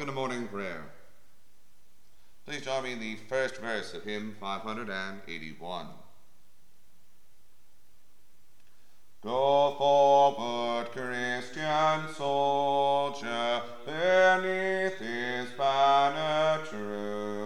in the morning prayer. Please join me in the first verse of hymn 581. Go forward, Christian soldier, beneath his banner true.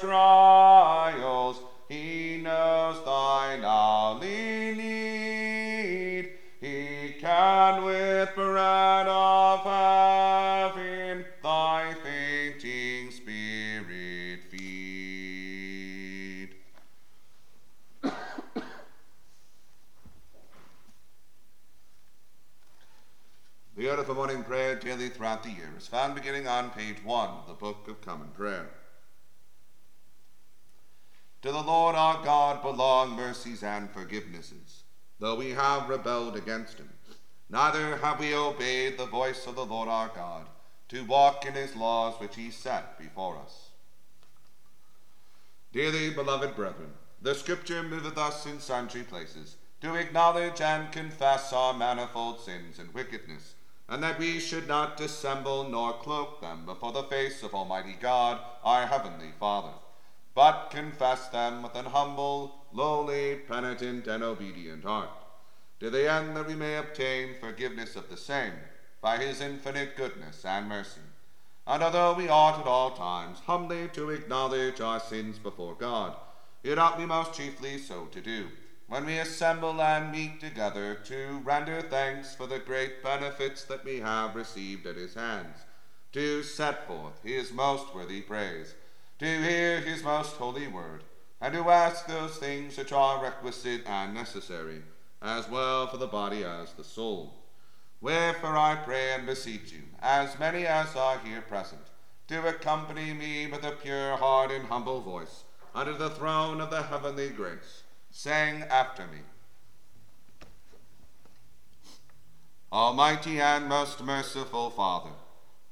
Trials, he knows thine hourly need. He can with bread of heaven thy fainting spirit feed. The order for morning prayer daily throughout the year is found beginning on page 1 of the Book of Common Prayer. To the Lord our God belong mercies and forgivenesses, though we have rebelled against him. Neither have we obeyed the voice of the Lord our God, to walk in his laws which he set before us. Dearly beloved brethren, the Scripture moveth us in sundry places to acknowledge and confess our manifold sins and wickedness, and that we should not dissemble nor cloak them before the face of Almighty God, our heavenly Father, but confess them with an humble, lowly, penitent, and obedient heart, to the end that we may obtain forgiveness of the same by his infinite goodness and mercy. And although we ought at all times humbly to acknowledge our sins before God, it ought we most chiefly so to do when we assemble and meet together to render thanks for the great benefits that we have received at his hands, to set forth his most worthy praise, to hear his most holy word, and to ask those things which are requisite and necessary, as well for the body as the soul. Wherefore I pray and beseech you, as many as are here present, to accompany me with a pure heart and humble voice under the throne of the heavenly grace, saying after me Almighty and most merciful Father,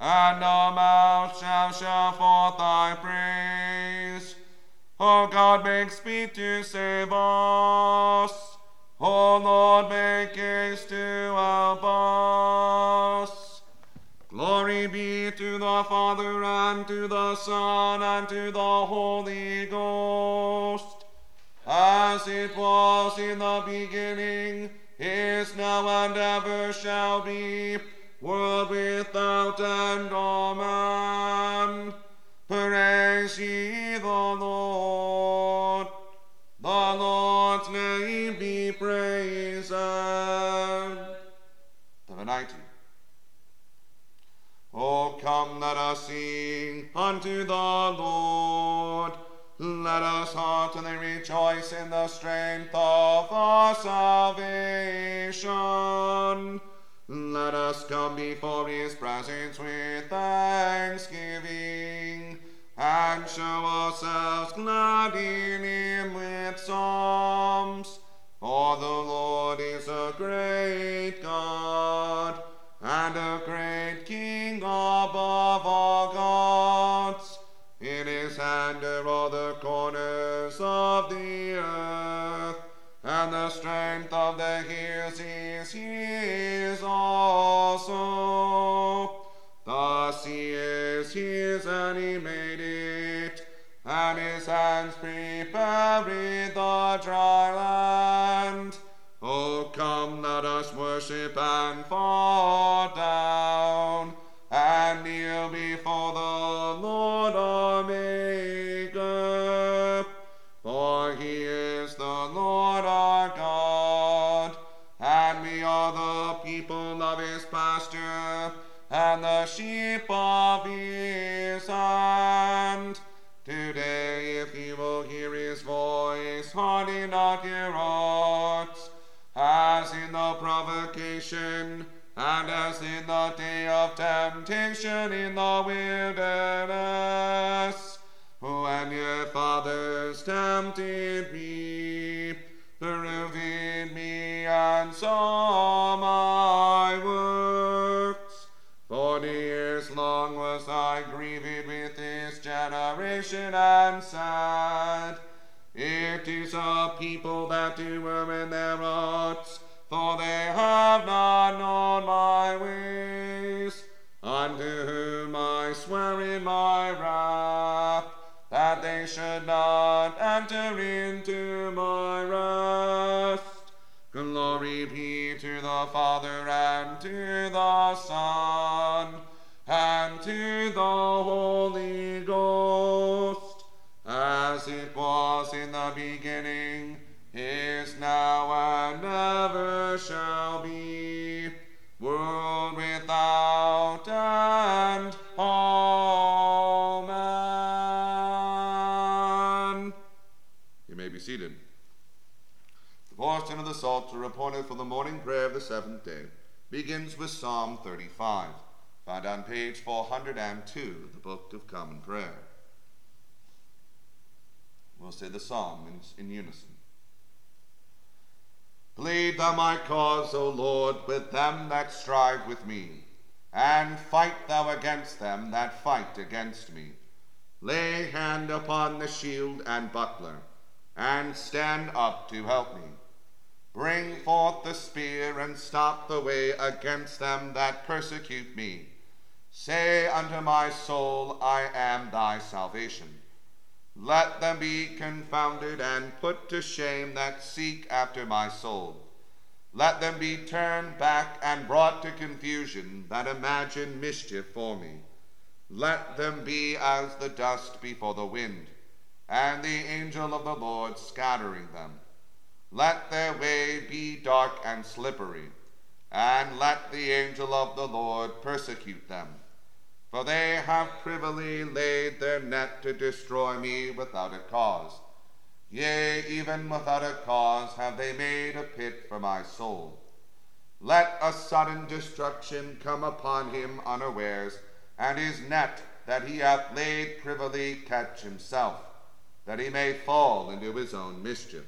and our mouth shall show forth thy praise. O God, make speed to save us. O Lord, make haste to help us. Glory be to the Father, and to the Son, and to the Holy Ghost, as it was in the beginning, is now, and ever shall be, world without end. Amen. Praise ye the Lord. The Lord's name be praised. The Venite. Oh, come, let us sing unto the Lord. Let us heartily rejoice in the strength of our salvation. Let us come before his presence with thanksgiving, and show ourselves glad in him with psalms. For the Lord is a great God, and a great King above all prepared the dry land. Oh, come, let us worship and fall down, provocation, and as in the day of temptation in the wilderness, when your fathers tempted me, proving me, and saw my works. Forty years long was I grieved with this generation and sad. It is a people that do err in their hearts, for they have not known my ways. Unto whom I swear in my wrath, that they should not enter into my rest. Glory be to the Father and to the Son and to the Holy Ghost, as it was in the beginning, shall be, world without end. Amen. You may be seated. The portion of the Psalter appointed for the morning prayer of the seventh day begins with Psalm 35, found on page 402 of the Book of Common Prayer. We'll say the psalm in, in unison. Plead thou my cause, O Lord, with them that strive with me, and fight thou against them that fight against me. Lay hand upon the shield and buckler, and stand up to help me. Bring forth the spear, and stop the way against them that persecute me. Say unto my soul, I am thy salvation. Let them be confounded and put to shame that seek after my soul. Let them be turned back and brought to confusion that imagine mischief for me. Let them be as the dust before the wind, and the angel of the Lord scattering them. Let their way be dark and slippery, and let the angel of the Lord persecute them. For they have privily laid their net to destroy me without a cause. Yea, even without a cause have they made a pit for my soul. Let a sudden destruction come upon him unawares, and his net that he hath laid privily catch himself, that he may fall into his own mischief.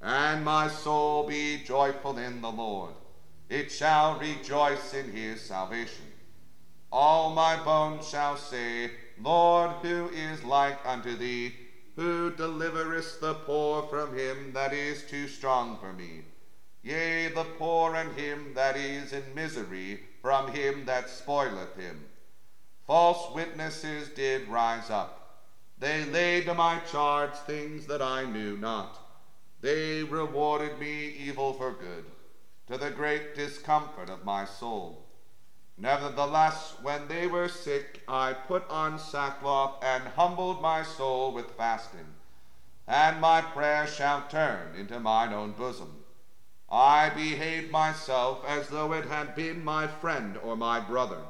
And my soul be joyful in the Lord, it shall rejoice in his salvation. All my bones shall say, Lord, who is like unto thee, who deliverest the poor from him that is too strong for me? Yea, the poor and him that is in misery from him that spoileth him. False witnesses did rise up. They laid to my charge things that I knew not. They rewarded me evil for good, to the great discomfort of my soul. Nevertheless, when they were sick, I put on sackcloth and humbled my soul with fasting, and my prayer shall turn into mine own bosom. I behaved myself as though it had been my friend or my brother.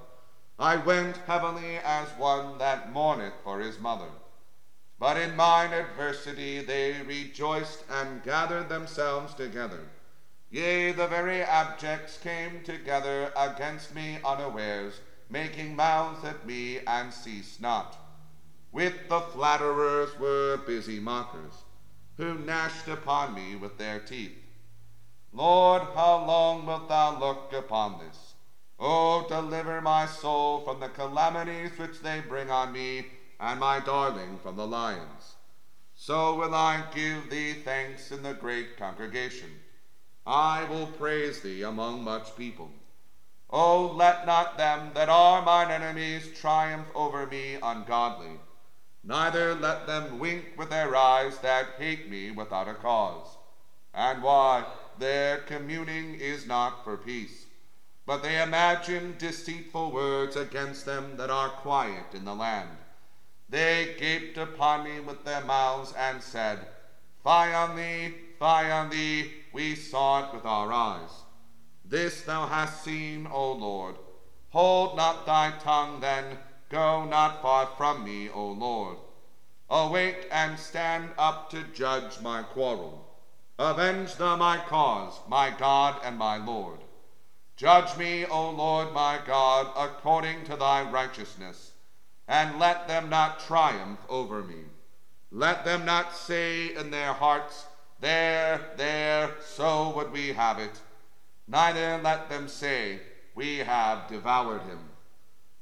I went heavily as one that mourneth for his mother. But in mine adversity they rejoiced and gathered themselves together. Yea, the very abjects came together against me unawares, making mouths at me and ceased not. With the flatterers were busy mockers, who gnashed upon me with their teeth. Lord, how long wilt thou look upon this? O deliver my soul from the calamities which they bring on me, and my darling from the lions. So will I give thee thanks in the great congregation. I will praise thee among much people. O let not them that are mine enemies triumph over me ungodly, neither let them wink with their eyes that hate me without a cause. And why? Their communing is not for peace, but they imagine deceitful words against them that are quiet in the land. They gaped upon me with their mouths and said, Fie on thee, fie on thee, we saw it with our eyes. This thou hast seen, O Lord. Hold not thy tongue then, go not far from me, O Lord. Awake and stand up to judge my quarrel. Avenge thou my cause, my God and my Lord. Judge me, O Lord my God, according to thy righteousness, and let them not triumph over me. Let them not say in their hearts, there, there, so would we have it. Neither let them say, We have devoured him.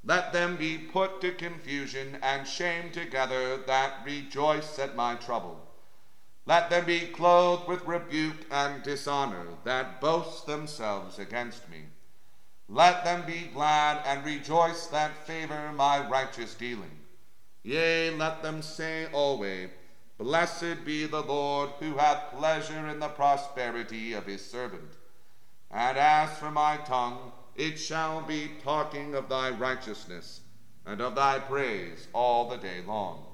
Let them be put to confusion and shame together that rejoice at my trouble. Let them be clothed with rebuke and dishonor that boast themselves against me. Let them be glad and rejoice that favor my righteous dealing. Yea, let them say always, Blessed be the Lord, who hath pleasure in the prosperity of his servant. And as for my tongue, it shall be talking of thy righteousness and of thy praise all the day long.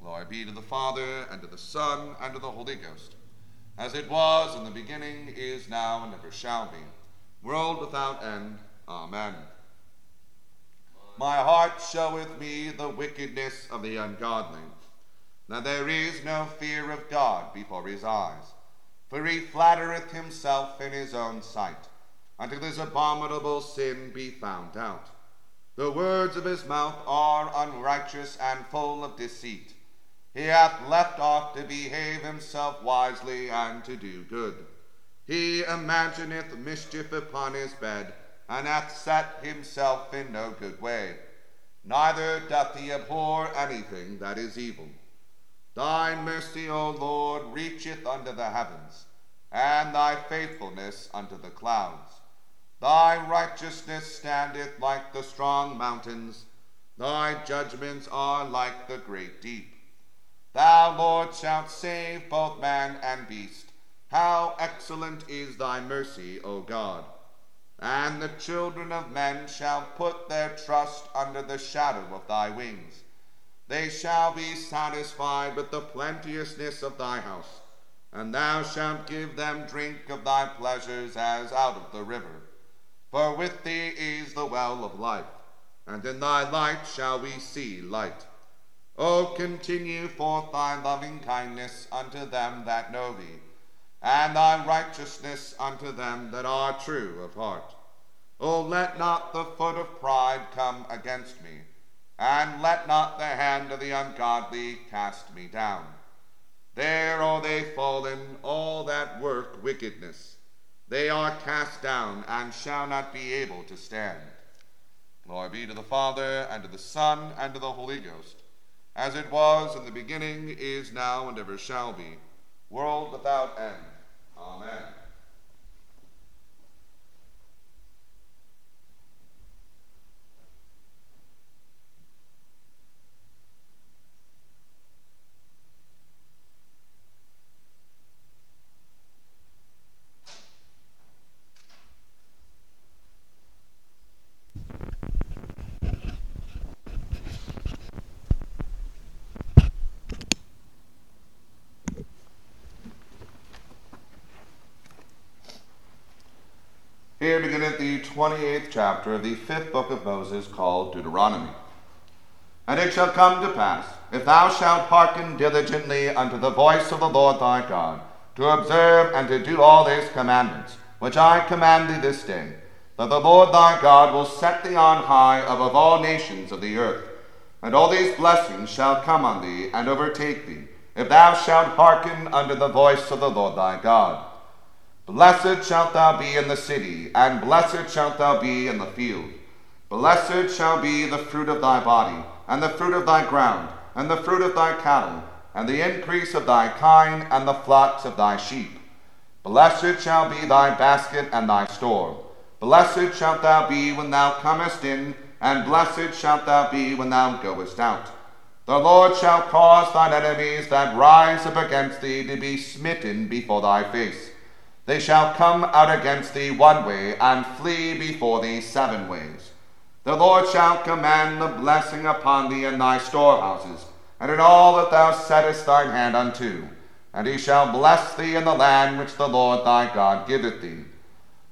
Glory be to the Father, and to the Son, and to the Holy Ghost, as it was in the beginning, is now, and ever shall be, world without end. Amen. My heart showeth me the wickedness of the ungodly now there is no fear of God before his eyes, for he flattereth himself in his own sight, until his abominable sin be found out. The words of his mouth are unrighteous and full of deceit. He hath left off to behave himself wisely and to do good. He imagineth mischief upon his bed, and hath set himself in no good way. Neither doth he abhor anything that is evil. Thy mercy, O Lord, reacheth unto the heavens, and thy faithfulness unto the clouds. Thy righteousness standeth like the strong mountains, thy judgments are like the great deep. Thou, Lord, shalt save both man and beast. How excellent is thy mercy, O God! And the children of men shall put their trust under the shadow of thy wings. They shall be satisfied with the plenteousness of thy house, and thou shalt give them drink of thy pleasures as out of the river. For with thee is the well of life, and in thy light shall we see light. O continue forth thy loving kindness unto them that know thee, and thy righteousness unto them that are true of heart. O let not the foot of pride come against me and let not the hand of the ungodly cast me down. There are they fallen, all that work wickedness. They are cast down, and shall not be able to stand. Glory be to the Father, and to the Son, and to the Holy Ghost, as it was in the beginning, is now, and ever shall be, world without end. Amen. Here beginneth the 28th chapter of the fifth book of Moses called Deuteronomy. And it shall come to pass, if thou shalt hearken diligently unto the voice of the Lord thy God, to observe and to do all his commandments, which I command thee this day, that the Lord thy God will set thee on high above all nations of the earth. And all these blessings shall come on thee and overtake thee, if thou shalt hearken unto the voice of the Lord thy God. Blessed shalt thou be in the city, and blessed shalt thou be in the field. Blessed shall be the fruit of thy body, and the fruit of thy ground, and the fruit of thy cattle, and the increase of thy kine, and the flocks of thy sheep. Blessed shall be thy basket and thy store. Blessed shalt thou be when thou comest in, and blessed shalt thou be when thou goest out. The Lord shall cause thine enemies that rise up against thee to be smitten before thy face. They shall come out against thee one way, and flee before thee seven ways. The Lord shall command the blessing upon thee in thy storehouses, and in all that thou settest thine hand unto. And he shall bless thee in the land which the Lord thy God giveth thee.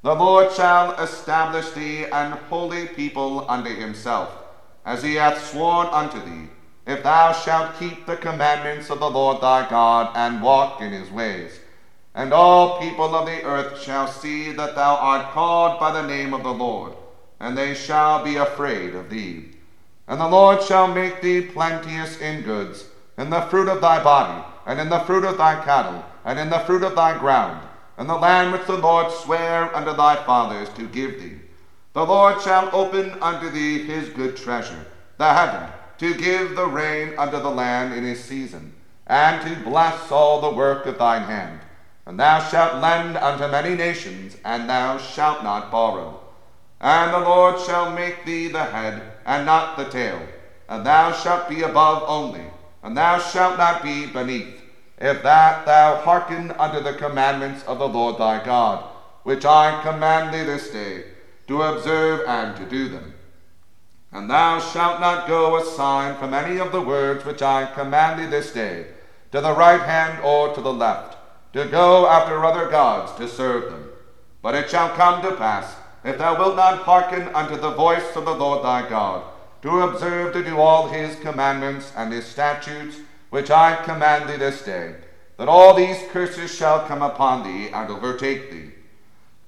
The Lord shall establish thee an holy people unto himself, as he hath sworn unto thee, if thou shalt keep the commandments of the Lord thy God, and walk in his ways. And all people of the earth shall see that thou art called by the name of the Lord, and they shall be afraid of thee. And the Lord shall make thee plenteous in goods, in the fruit of thy body, and in the fruit of thy cattle, and in the fruit of thy ground, and the land which the Lord sware unto thy fathers to give thee. The Lord shall open unto thee his good treasure, the heaven, to give the rain unto the land in his season, and to bless all the work of thine hand. And thou shalt lend unto many nations, and thou shalt not borrow. And the Lord shall make thee the head, and not the tail. And thou shalt be above only, and thou shalt not be beneath, if that thou hearken unto the commandments of the Lord thy God, which I command thee this day, to observe and to do them. And thou shalt not go aside from any of the words which I command thee this day, to the right hand or to the left to go after other gods to serve them. But it shall come to pass, if thou wilt not hearken unto the voice of the Lord thy God, to observe to do all his commandments and his statutes, which I command thee this day, that all these curses shall come upon thee and overtake thee.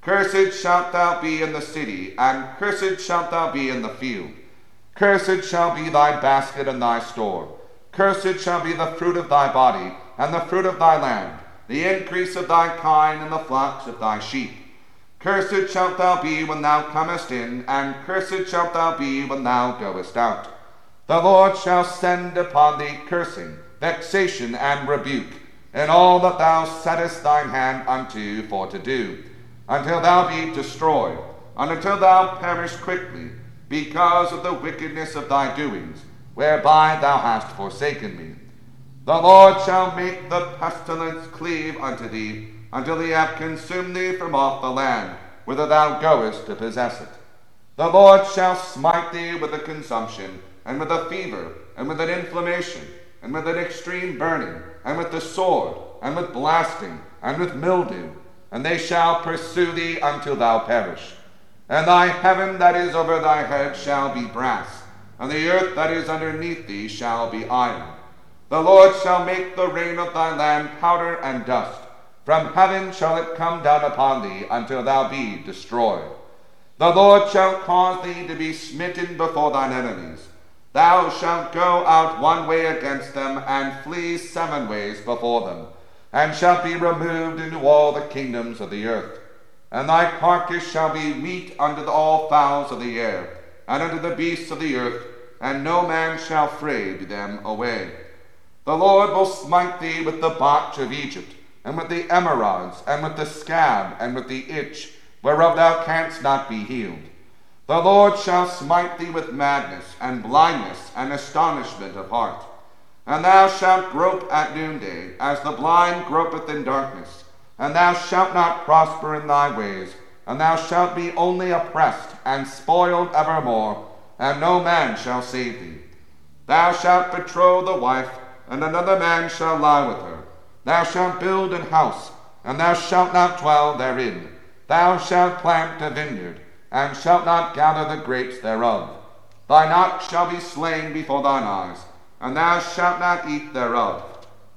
Cursed shalt thou be in the city, and cursed shalt thou be in the field. Cursed shall be thy basket and thy store. Cursed shall be the fruit of thy body, and the fruit of thy land the increase of thy kine and the flocks of thy sheep. Cursed shalt thou be when thou comest in, and cursed shalt thou be when thou goest out. The Lord shall send upon thee cursing, vexation, and rebuke, in all that thou settest thine hand unto for to do, until thou be destroyed, and until thou perish quickly, because of the wickedness of thy doings, whereby thou hast forsaken me. The Lord shall make the pestilence cleave unto thee, until he have consumed thee from off the land, whither thou goest to possess it. The Lord shall smite thee with a consumption, and with a fever, and with an inflammation, and with an extreme burning, and with the sword, and with blasting, and with mildew, and they shall pursue thee until thou perish. And thy heaven that is over thy head shall be brass, and the earth that is underneath thee shall be iron. The Lord shall make the rain of thy land powder and dust. From heaven shall it come down upon thee until thou be destroyed. The Lord shall cause thee to be smitten before thine enemies. Thou shalt go out one way against them, and flee seven ways before them, and shalt be removed into all the kingdoms of the earth. And thy carcass shall be meat unto all fowls of the air, and unto the beasts of the earth, and no man shall frayed them away. The Lord will smite thee with the botch of Egypt, and with the emerods, and with the scab, and with the itch, whereof thou canst not be healed. The Lord shall smite thee with madness, and blindness, and astonishment of heart. And thou shalt grope at noonday, as the blind gropeth in darkness. And thou shalt not prosper in thy ways, and thou shalt be only oppressed and spoiled evermore, and no man shall save thee. Thou shalt betroth the wife, and another man shall lie with her. Thou shalt build an house, and thou shalt not dwell therein. thou shalt plant a vineyard, and shalt not gather the grapes thereof. Thine ox shall be slain before thine eyes, and thou shalt not eat thereof.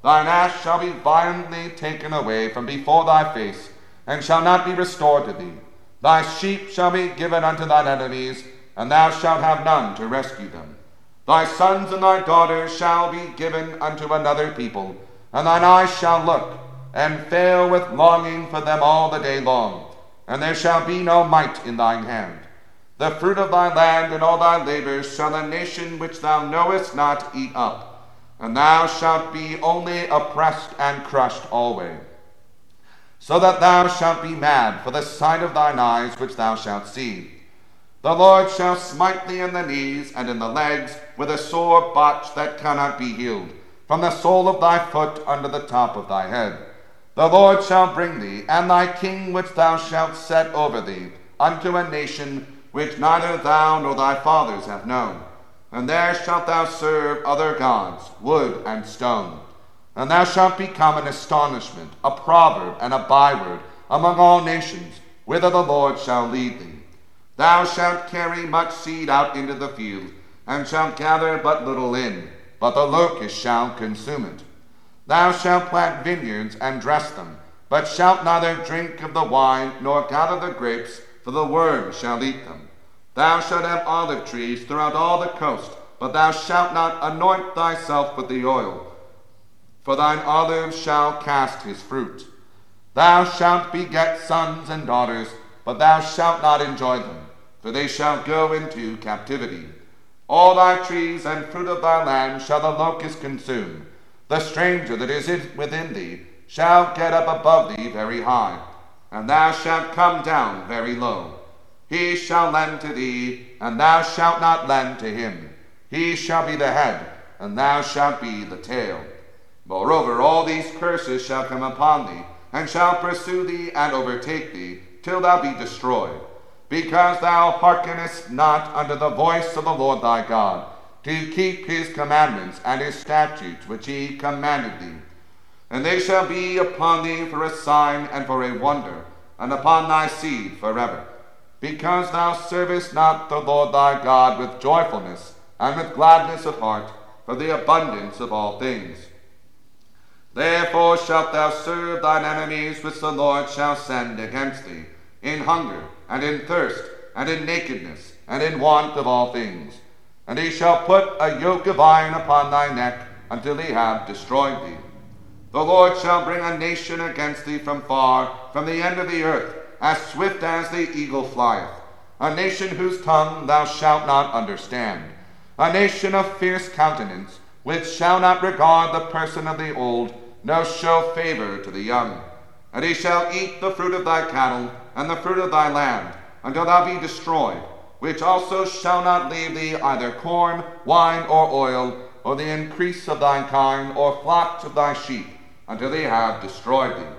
Thine ass shall be violently taken away from before thy face, and shall not be restored to thee. Thy sheep shall be given unto thine enemies, and thou shalt have none to rescue them. Thy sons and thy daughters shall be given unto another people, and thine eyes shall look, and fail with longing for them all the day long, and there shall be no might in thine hand. The fruit of thy land and all thy labors shall a nation which thou knowest not eat up, and thou shalt be only oppressed and crushed alway. So that thou shalt be mad for the sight of thine eyes which thou shalt see. The Lord shall smite thee in the knees and in the legs with a sore botch that cannot be healed, from the sole of thy foot unto the top of thy head. The Lord shall bring thee, and thy king which thou shalt set over thee, unto a nation which neither thou nor thy fathers have known. And there shalt thou serve other gods, wood and stone. And thou shalt become an astonishment, a proverb, and a byword among all nations, whither the Lord shall lead thee. Thou shalt carry much seed out into the field, and shalt gather but little in, but the locust shall consume it. Thou shalt plant vineyards and dress them, but shalt neither drink of the wine nor gather the grapes, for the worm shall eat them. Thou shalt have olive trees throughout all the coast, but thou shalt not anoint thyself with the oil, for thine olive shall cast his fruit. Thou shalt beget sons and daughters, but thou shalt not enjoy them for they shall go into captivity. All thy trees and fruit of thy land shall the locust consume. The stranger that is within thee shall get up above thee very high, and thou shalt come down very low. He shall lend to thee, and thou shalt not lend to him. He shall be the head, and thou shalt be the tail. Moreover, all these curses shall come upon thee, and shall pursue thee and overtake thee, till thou be destroyed because thou hearkenest not unto the voice of the Lord thy God, to keep his commandments and his statutes which he commanded thee. And they shall be upon thee for a sign and for a wonder, and upon thy seed forever, because thou servest not the Lord thy God with joyfulness and with gladness of heart, for the abundance of all things. Therefore shalt thou serve thine enemies which the Lord shall send against thee, in hunger and in thirst, and in nakedness, and in want of all things. And he shall put a yoke of iron upon thy neck until he have destroyed thee. The Lord shall bring a nation against thee from far, from the end of the earth, as swift as the eagle flieth. A nation whose tongue thou shalt not understand. A nation of fierce countenance, which shall not regard the person of the old, nor show favor to the young. And he shall eat the fruit of thy cattle, and the fruit of thy land, until thou be destroyed, which also shall not leave thee either corn, wine, or oil, or the increase of thine kind, or flocks of thy sheep, until they have destroyed thee.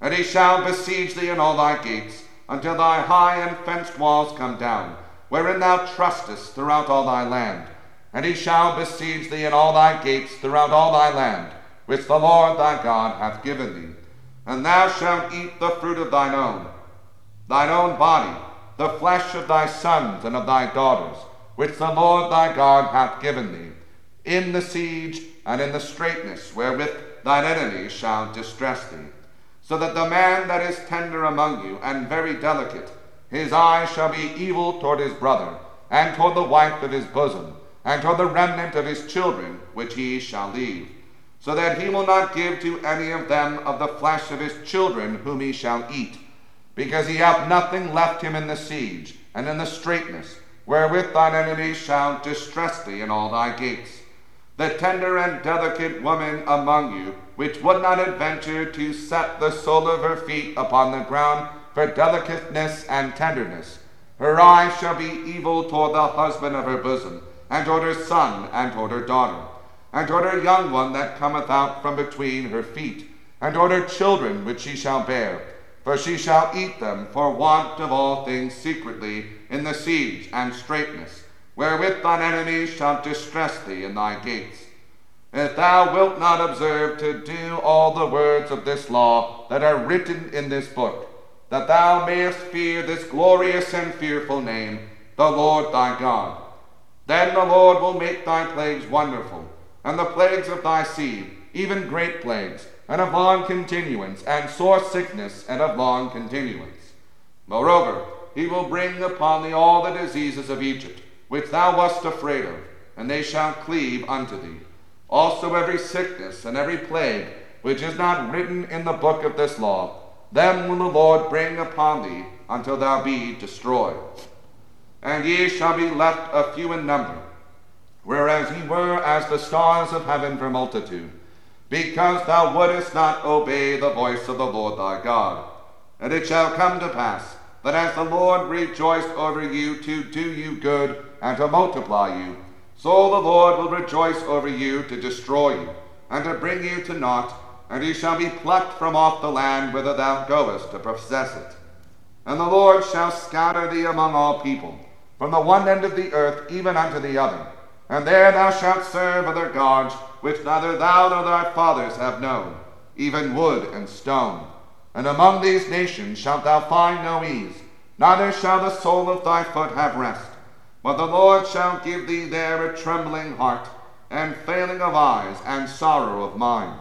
And he shall besiege thee in all thy gates, until thy high and fenced walls come down, wherein thou trustest throughout all thy land. And he shall besiege thee in all thy gates throughout all thy land, which the Lord thy God hath given thee. And thou shalt eat the fruit of thine own thine own body, the flesh of thy sons and of thy daughters, which the Lord thy God hath given thee, in the siege and in the straitness wherewith thine enemies shall distress thee. So that the man that is tender among you and very delicate, his eye shall be evil toward his brother, and toward the wife of his bosom, and toward the remnant of his children, which he shall leave, so that he will not give to any of them of the flesh of his children whom he shall eat because he hath nothing left him in the siege and in the straitness, wherewith thine enemies shall distress thee in all thy gates. The tender and delicate woman among you, which would not adventure to set the sole of her feet upon the ground for delicateness and tenderness, her eye shall be evil toward the husband of her bosom, and toward her son, and toward her daughter, and toward her young one that cometh out from between her feet, and toward her children which she shall bear for she shall eat them for want of all things secretly in the siege and straitness, wherewith thine enemies shall distress thee in thy gates. If thou wilt not observe to do all the words of this law that are written in this book, that thou mayest fear this glorious and fearful name, the Lord thy God. Then the Lord will make thy plagues wonderful, and the plagues of thy seed, even great plagues, and of long continuance, and sore sickness, and of long continuance. Moreover, he will bring upon thee all the diseases of Egypt, which thou wast afraid of, and they shall cleave unto thee. Also every sickness and every plague, which is not written in the book of this law, them will the Lord bring upon thee until thou be destroyed. And ye shall be left a few in number, whereas ye were as the stars of heaven for multitude, because thou wouldest not obey the voice of the Lord thy God. And it shall come to pass, that as the Lord rejoiced over you to do you good and to multiply you, so the Lord will rejoice over you to destroy you and to bring you to naught, and ye shall be plucked from off the land whither thou goest to possess it. And the Lord shall scatter thee among all people, from the one end of the earth even unto the other. And there thou shalt serve other gods, which neither thou nor thy fathers have known, even wood and stone. And among these nations shalt thou find no ease, neither shall the sole of thy foot have rest. But the Lord shall give thee there a trembling heart, and failing of eyes, and sorrow of mind.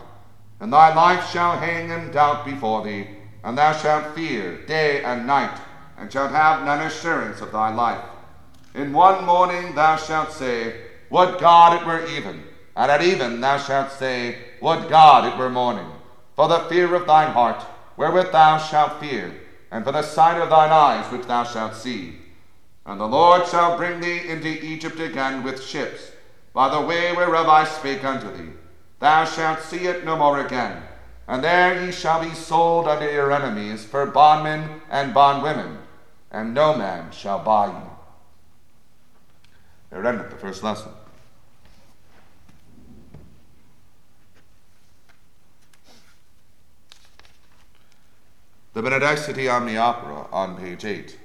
And thy life shall hang in doubt before thee, and thou shalt fear day and night, and shalt have none assurance of thy life. In one morning thou shalt say, Would God it were even, and at even thou shalt say, Would God it were morning, for the fear of thine heart wherewith thou shalt fear, and for the sight of thine eyes which thou shalt see. And the Lord shall bring thee into Egypt again with ships, by the way whereof I spake unto thee. Thou shalt see it no more again. And there ye shall be sold unto your enemies for bondmen and bondwomen, and no man shall buy you. There endeth the first lesson. The Benedicite Omnia Opera on page 8.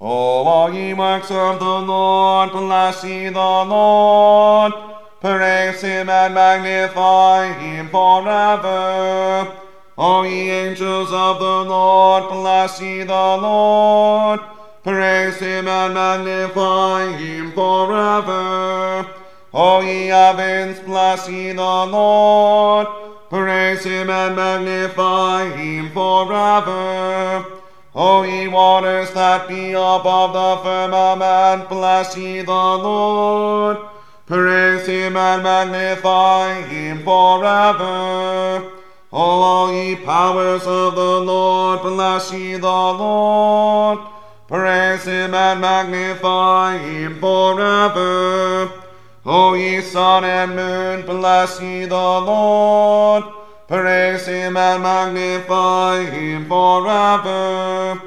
O all ye works of the Lord, bless ye the Lord. Praise him and magnify him forever. O ye angels of the Lord, bless ye the Lord. Praise him and magnify him forever. O ye heavens, bless ye the Lord. Praise him and magnify him forever. O ye waters that be above the firmament, bless ye the Lord. Praise him and magnify him forever. O all ye powers of the Lord, bless ye the Lord. Praise him and magnify him forever. O ye sun and moon, bless ye the Lord. Praise him and magnify him forever.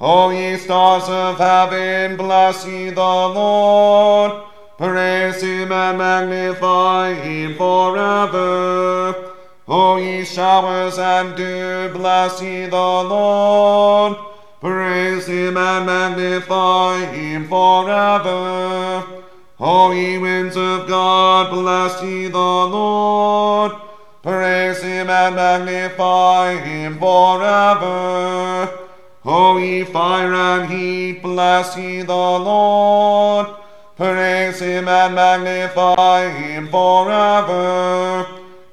O ye stars of heaven, bless ye the Lord. Praise him and magnify him forever. O ye showers and dew, bless ye the Lord. Praise him and magnify him forever. O ye winds of God, bless ye the Lord. Praise him and magnify him forever. O ye fire and heat, bless ye the Lord. Praise him and magnify him forever.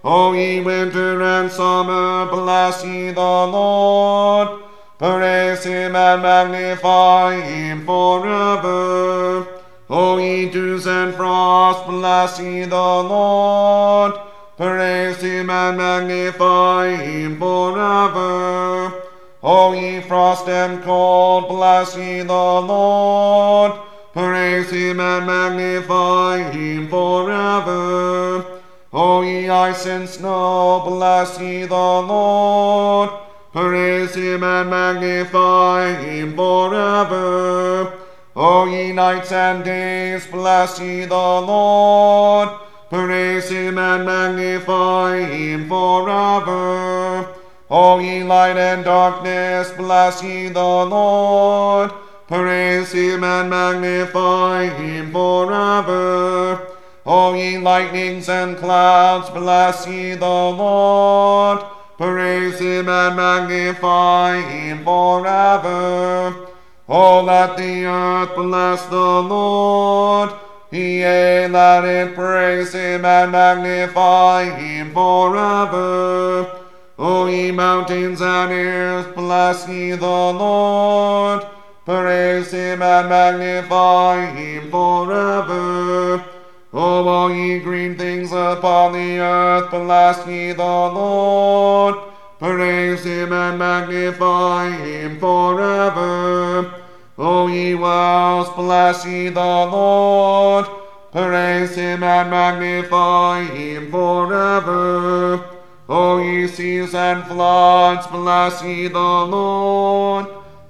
O ye winter and summer, bless ye the Lord. Praise him and magnify him forever. O ye dews and frost, bless ye the Lord. Praise him and magnify him forever. O ye frost and cold, bless ye the Lord. Praise him and magnify him forever. O ye ice and snow, bless ye the Lord. Praise him and magnify him forever. O ye nights and days, bless ye the Lord. Praise him and magnify him forever. O ye light and darkness, bless ye the Lord. Praise him and magnify him forever. O ye lightnings and clouds, bless ye the Lord. praise him and magnify him forever. Oh, let the earth bless the Lord. Yea, let it praise him and magnify him forever. O ye mountains and hills, bless ye the Lord. Praise him and magnify him forever. O all ye green things upon the earth, bless ye the Lord. Praise him and magnify him forever. O ye worlds, bless ye the Lord. Praise him and magnify him forever. O ye seas and floods, bless ye the Lord.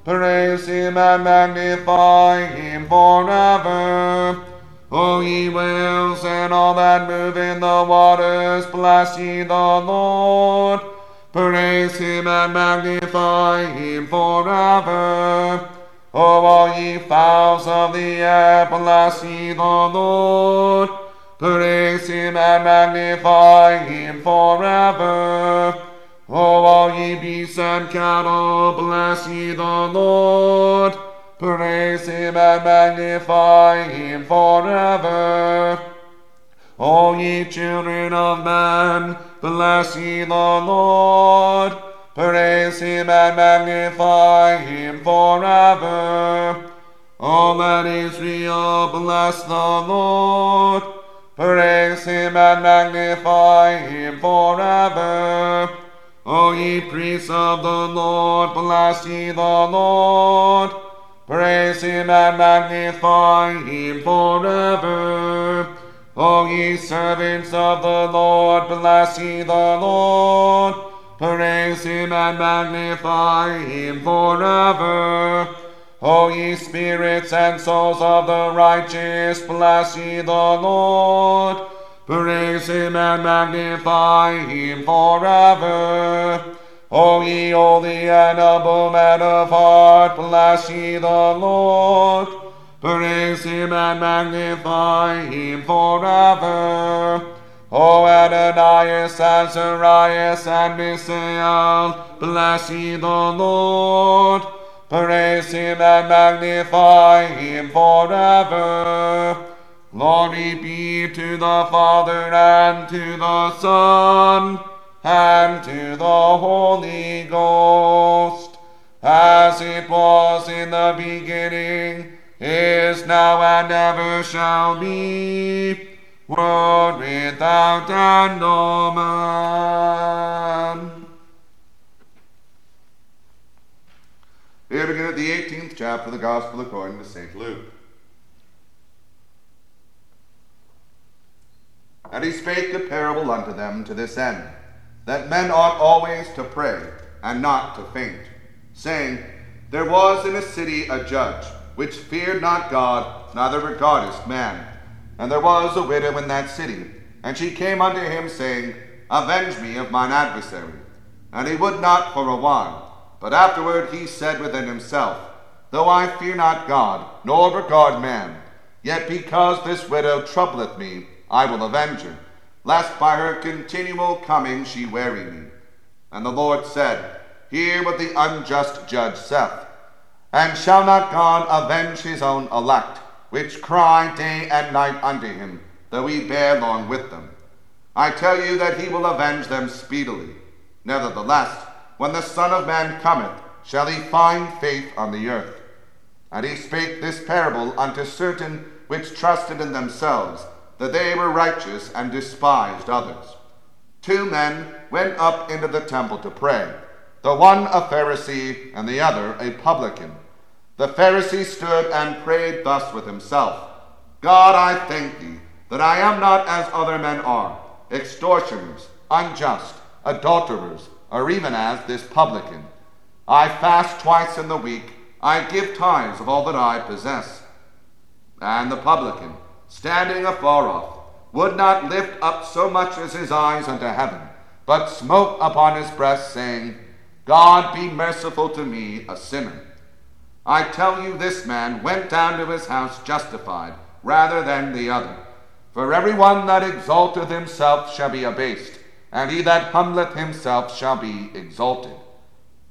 Praise him and magnify him forever. O ye whales and all that move in the waters, bless ye the Lord. Praise him and magnify him forever. O all ye fowls of the air, bless ye the Lord. Praise him and magnify him forever. O all ye beasts and cattle, bless ye the Lord. Praise him and magnify him forever. O ye children of men, bless ye the Lord. Praise him and magnify him forever. O let Israel bless the Lord. Praise him and magnify him forever. O ye priests of the Lord, bless ye the Lord. Praise him and magnify him forever. O ye servants of the Lord, bless ye the Lord. Praise him and magnify him forever. O ye spirits and souls of the righteous, bless ye the Lord. Praise him and magnify him forever. O ye holy and humble men of heart, bless ye the Lord. Praise him and magnify him forever. O Ananias, Azarias, and Misael, bless ye the Lord. Praise him and magnify him forever. Glory be to the Father and to the Son and to the Holy Ghost, as it was in the beginning, is now, and ever shall be, world without end. Amen. Here begin at the 18th chapter of the Gospel according to St. Luke. And he spake a parable unto them to this end, that men ought always to pray, and not to faint, saying, There was in a city a judge, which feared not God, neither regarded man. And there was a widow in that city, and she came unto him, saying, Avenge me of mine adversary. And he would not for a while. But afterward he said within himself, Though I fear not God, nor regard man, yet because this widow troubleth me, I will avenge her, lest by her continual coming she weary me. And the Lord said, Hear what the unjust judge saith. And shall not God avenge his own elect, which cry day and night unto him, though he bear long with them? I tell you that he will avenge them speedily. Nevertheless, when the Son of Man cometh, shall he find faith on the earth? And he spake this parable unto certain which trusted in themselves that they were righteous and despised others. Two men went up into the temple to pray, the one a Pharisee and the other a publican. The Pharisee stood and prayed thus with himself God, I thank thee that I am not as other men are, extortioners, unjust, adulterers, or even as this publican. I fast twice in the week, I give tithes of all that I possess. And the publican, standing afar off, would not lift up so much as his eyes unto heaven, but smote upon his breast, saying, God be merciful to me, a sinner. I tell you, this man went down to his house justified rather than the other. For every one that exalteth himself shall be abased, and he that humbleth himself shall be exalted.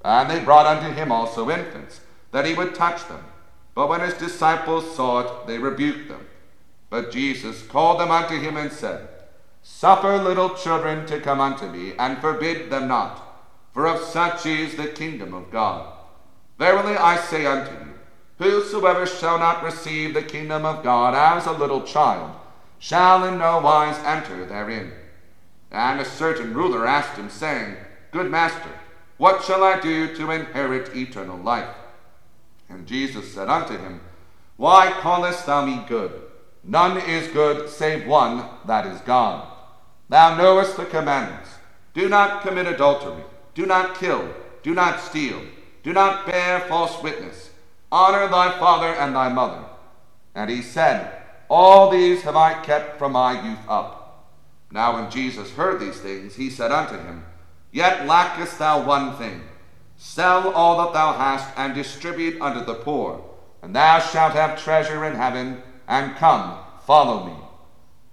And they brought unto him also infants, that he would touch them. But when his disciples saw it, they rebuked them. But Jesus called them unto him and said, Suffer little children to come unto me, and forbid them not, for of such is the kingdom of God. Verily I say unto you, whosoever shall not receive the kingdom of God as a little child, shall in no wise enter therein. And a certain ruler asked him, saying, Good master, what shall I do to inherit eternal life? And Jesus said unto him, Why callest thou me good? None is good save one, that is God. Thou knowest the commandments do not commit adultery, do not kill, do not steal, do not bear false witness, honor thy father and thy mother. And he said, All these have I kept from my youth up. Now when Jesus heard these things, he said unto him, Yet lackest thou one thing. Sell all that thou hast, and distribute unto the poor, and thou shalt have treasure in heaven, and come, follow me.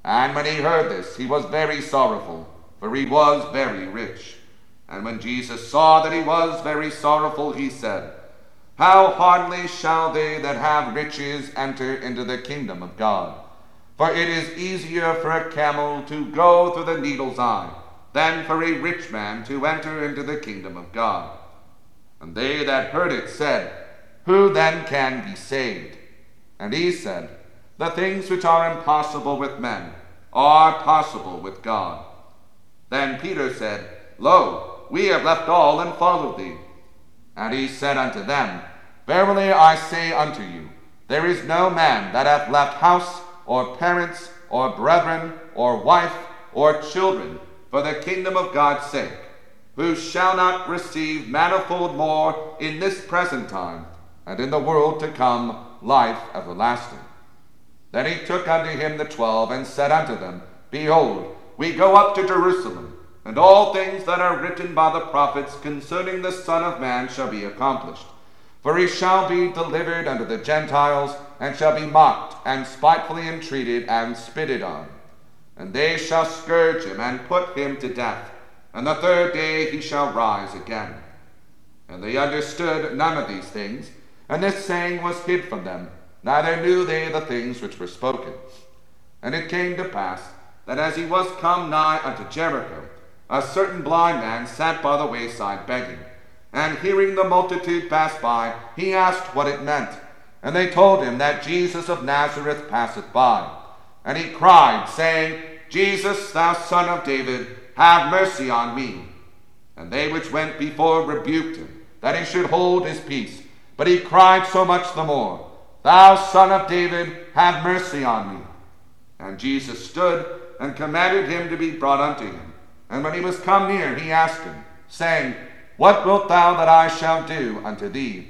And when he heard this, he was very sorrowful, for he was very rich. And when Jesus saw that he was very sorrowful, he said, How hardly shall they that have riches enter into the kingdom of God? For it is easier for a camel to go through the needle's eye than for a rich man to enter into the kingdom of God. And they that heard it said, Who then can be saved? And he said, The things which are impossible with men are possible with God. Then Peter said, Lo, we have left all and followed thee. And he said unto them, Verily I say unto you, there is no man that hath left house or parents, or brethren, or wife, or children, for the kingdom of God's sake, who shall not receive manifold more in this present time, and in the world to come life everlasting. Then he took unto him the twelve, and said unto them, Behold, we go up to Jerusalem, and all things that are written by the prophets concerning the Son of Man shall be accomplished. For he shall be delivered unto the Gentiles, and shall be mocked, and spitefully entreated, and spitted on. And they shall scourge him, and put him to death. And the third day he shall rise again. And they understood none of these things, and this saying was hid from them, neither knew they the things which were spoken. And it came to pass, that as he was come nigh unto Jericho, a certain blind man sat by the wayside begging. And hearing the multitude pass by, he asked what it meant. And they told him that Jesus of Nazareth passeth by. And he cried, saying, Jesus, thou son of David, have mercy on me. And they which went before rebuked him, that he should hold his peace. But he cried so much the more, Thou son of David, have mercy on me. And Jesus stood and commanded him to be brought unto him. And when he was come near, he asked him, saying, What wilt thou that I shall do unto thee?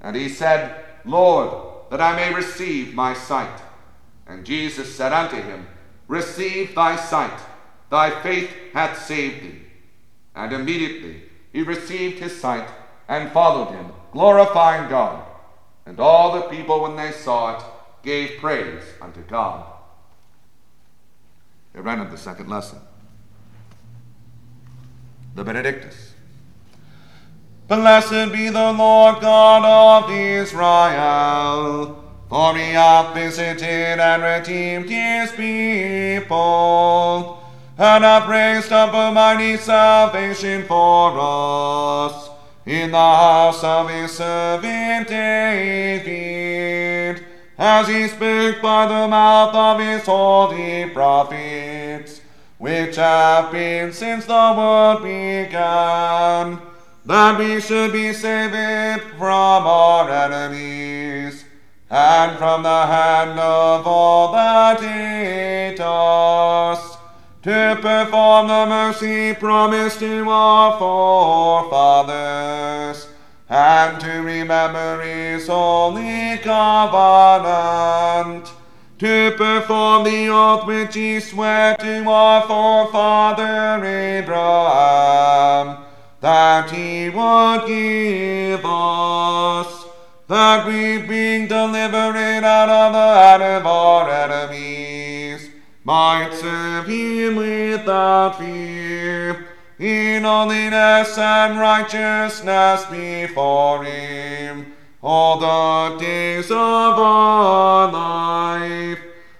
And he said, Lord, that I may receive my sight. And Jesus said unto him, Receive thy sight, thy faith hath saved thee. And immediately he received his sight and followed him, glorifying God. And all the people, when they saw it, gave praise unto God. It ran the second lesson. The Benedictus. Blessed be the Lord God of Israel, for he hath visited and redeemed his people, and hath raised up a mighty salvation for us in the house of his servant David, as he spake by the mouth of his holy prophets, which have been since the world began that we should be saved from our enemies, and from the hand of all that hate us, to perform the mercy promised to our forefathers, and to remember his holy covenant, to perform the oath which he sware to our forefather Abraham. That he would give us, that we, being delivered out of the hand of our enemies, might serve him without fear, in holiness and righteousness before him all the days of our life.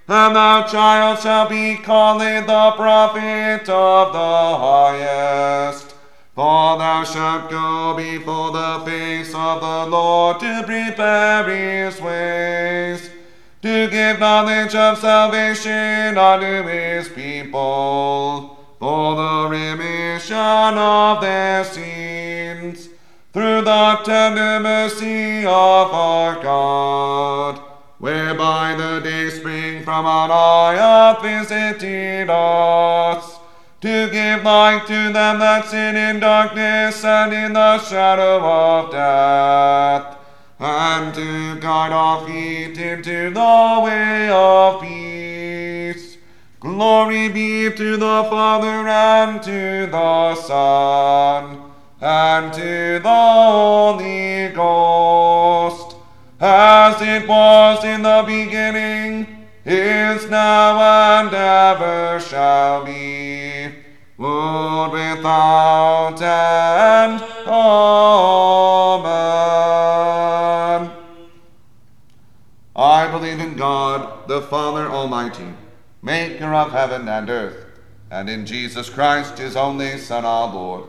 And thou, child, shalt be called the prophet of the highest. For thou shalt go before the face of the Lord to prepare his ways, to give knowledge of salvation unto his people, for the remission of their sins through the tender mercy of our God, whereby the day spring from on high hath visited us, to give light to them that sin in darkness and in the shadow of death, and to guide our feet into the way of peace. Glory be to the Father and to the Son and to the Holy Ghost, as it was in the beginning, is now, and ever shall be, world without end. Amen. I believe in God, the Father Almighty, maker of heaven and earth, and in Jesus Christ, his only Son, our Lord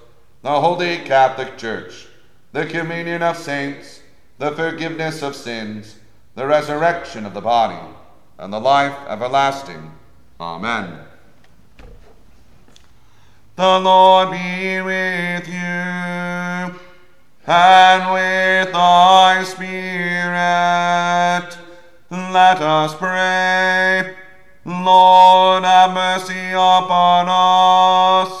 the Holy Catholic Church, the communion of saints, the forgiveness of sins, the resurrection of the body, and the life everlasting. Amen. The Lord be with you, and with thy spirit. Let us pray. Lord, have mercy upon us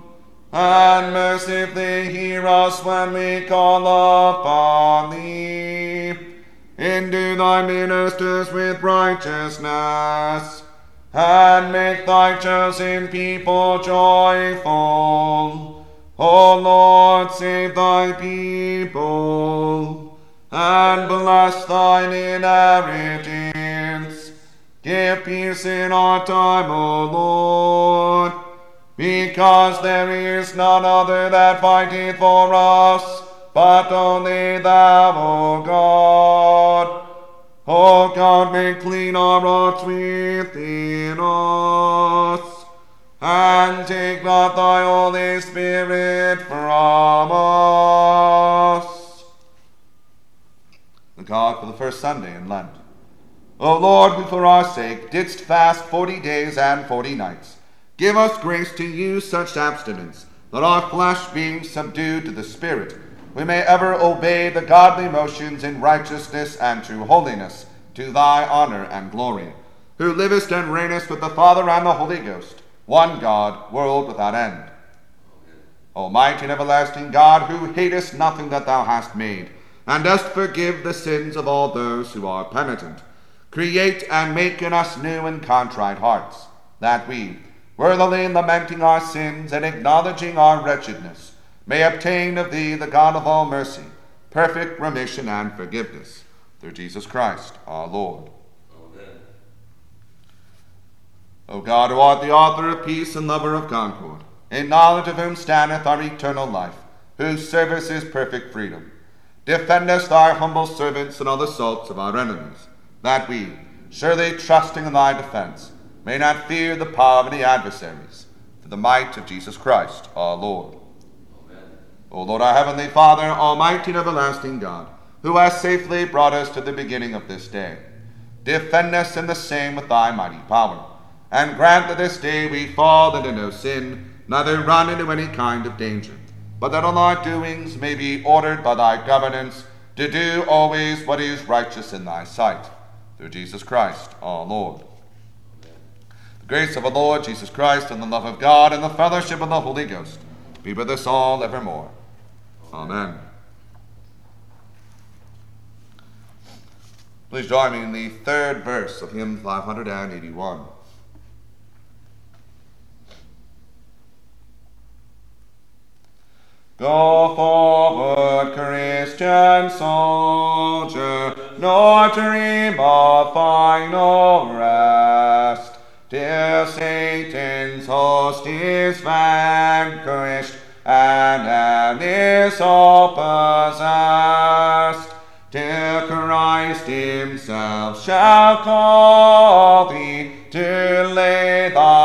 and mercifully hear us when we call upon thee. Endue thy ministers with righteousness, and make thy chosen people joyful. O Lord, save thy people, and bless thine inheritance. Give peace in our time, O Lord because there is none other that fighteth for us, but only thou, O God. O God, make clean our hearts within us, and take not thy Holy Spirit from us. The God for the first Sunday in Lent. O Lord, who for our sake didst fast forty days and forty nights, Give us grace to use such abstinence, that our flesh being subdued to the Spirit, we may ever obey the godly motions in righteousness and true holiness, to thy honor and glory, who livest and reignest with the Father and the Holy Ghost, one God, world without end. Almighty and everlasting God, who hatest nothing that thou hast made, and dost forgive the sins of all those who are penitent, create and make in us new and contrite hearts, that we, worthily lamenting our sins and acknowledging our wretchedness, may obtain of thee, the God of all mercy, perfect remission and forgiveness. Through Jesus Christ our Lord. Amen. O God, who art the author of peace and lover of concord, in knowledge of whom standeth our eternal life, whose service is perfect freedom, defend us, thy humble servants, in all the assaults of our enemies, that we, surely trusting in thy defense, may not fear the power of any adversaries, through the might of Jesus Christ our Lord. Amen. O Lord, our heavenly Father, almighty and everlasting God, who hast safely brought us to the beginning of this day, defend us in the same with thy mighty power, and grant that this day we fall into no sin, neither run into any kind of danger, but that all our doings may be ordered by thy governance to do always what is righteous in thy sight. Through Jesus Christ our Lord. Grace of our Lord Jesus Christ and the love of God and the fellowship of the Holy Ghost be with us all evermore. Amen. Please join me in the third verse of hymn 581. Go forward, Christian soldier, nor dream of final rest, till Satan's host is vanquished and man is all possessed, till Christ himself shall call thee to lay thine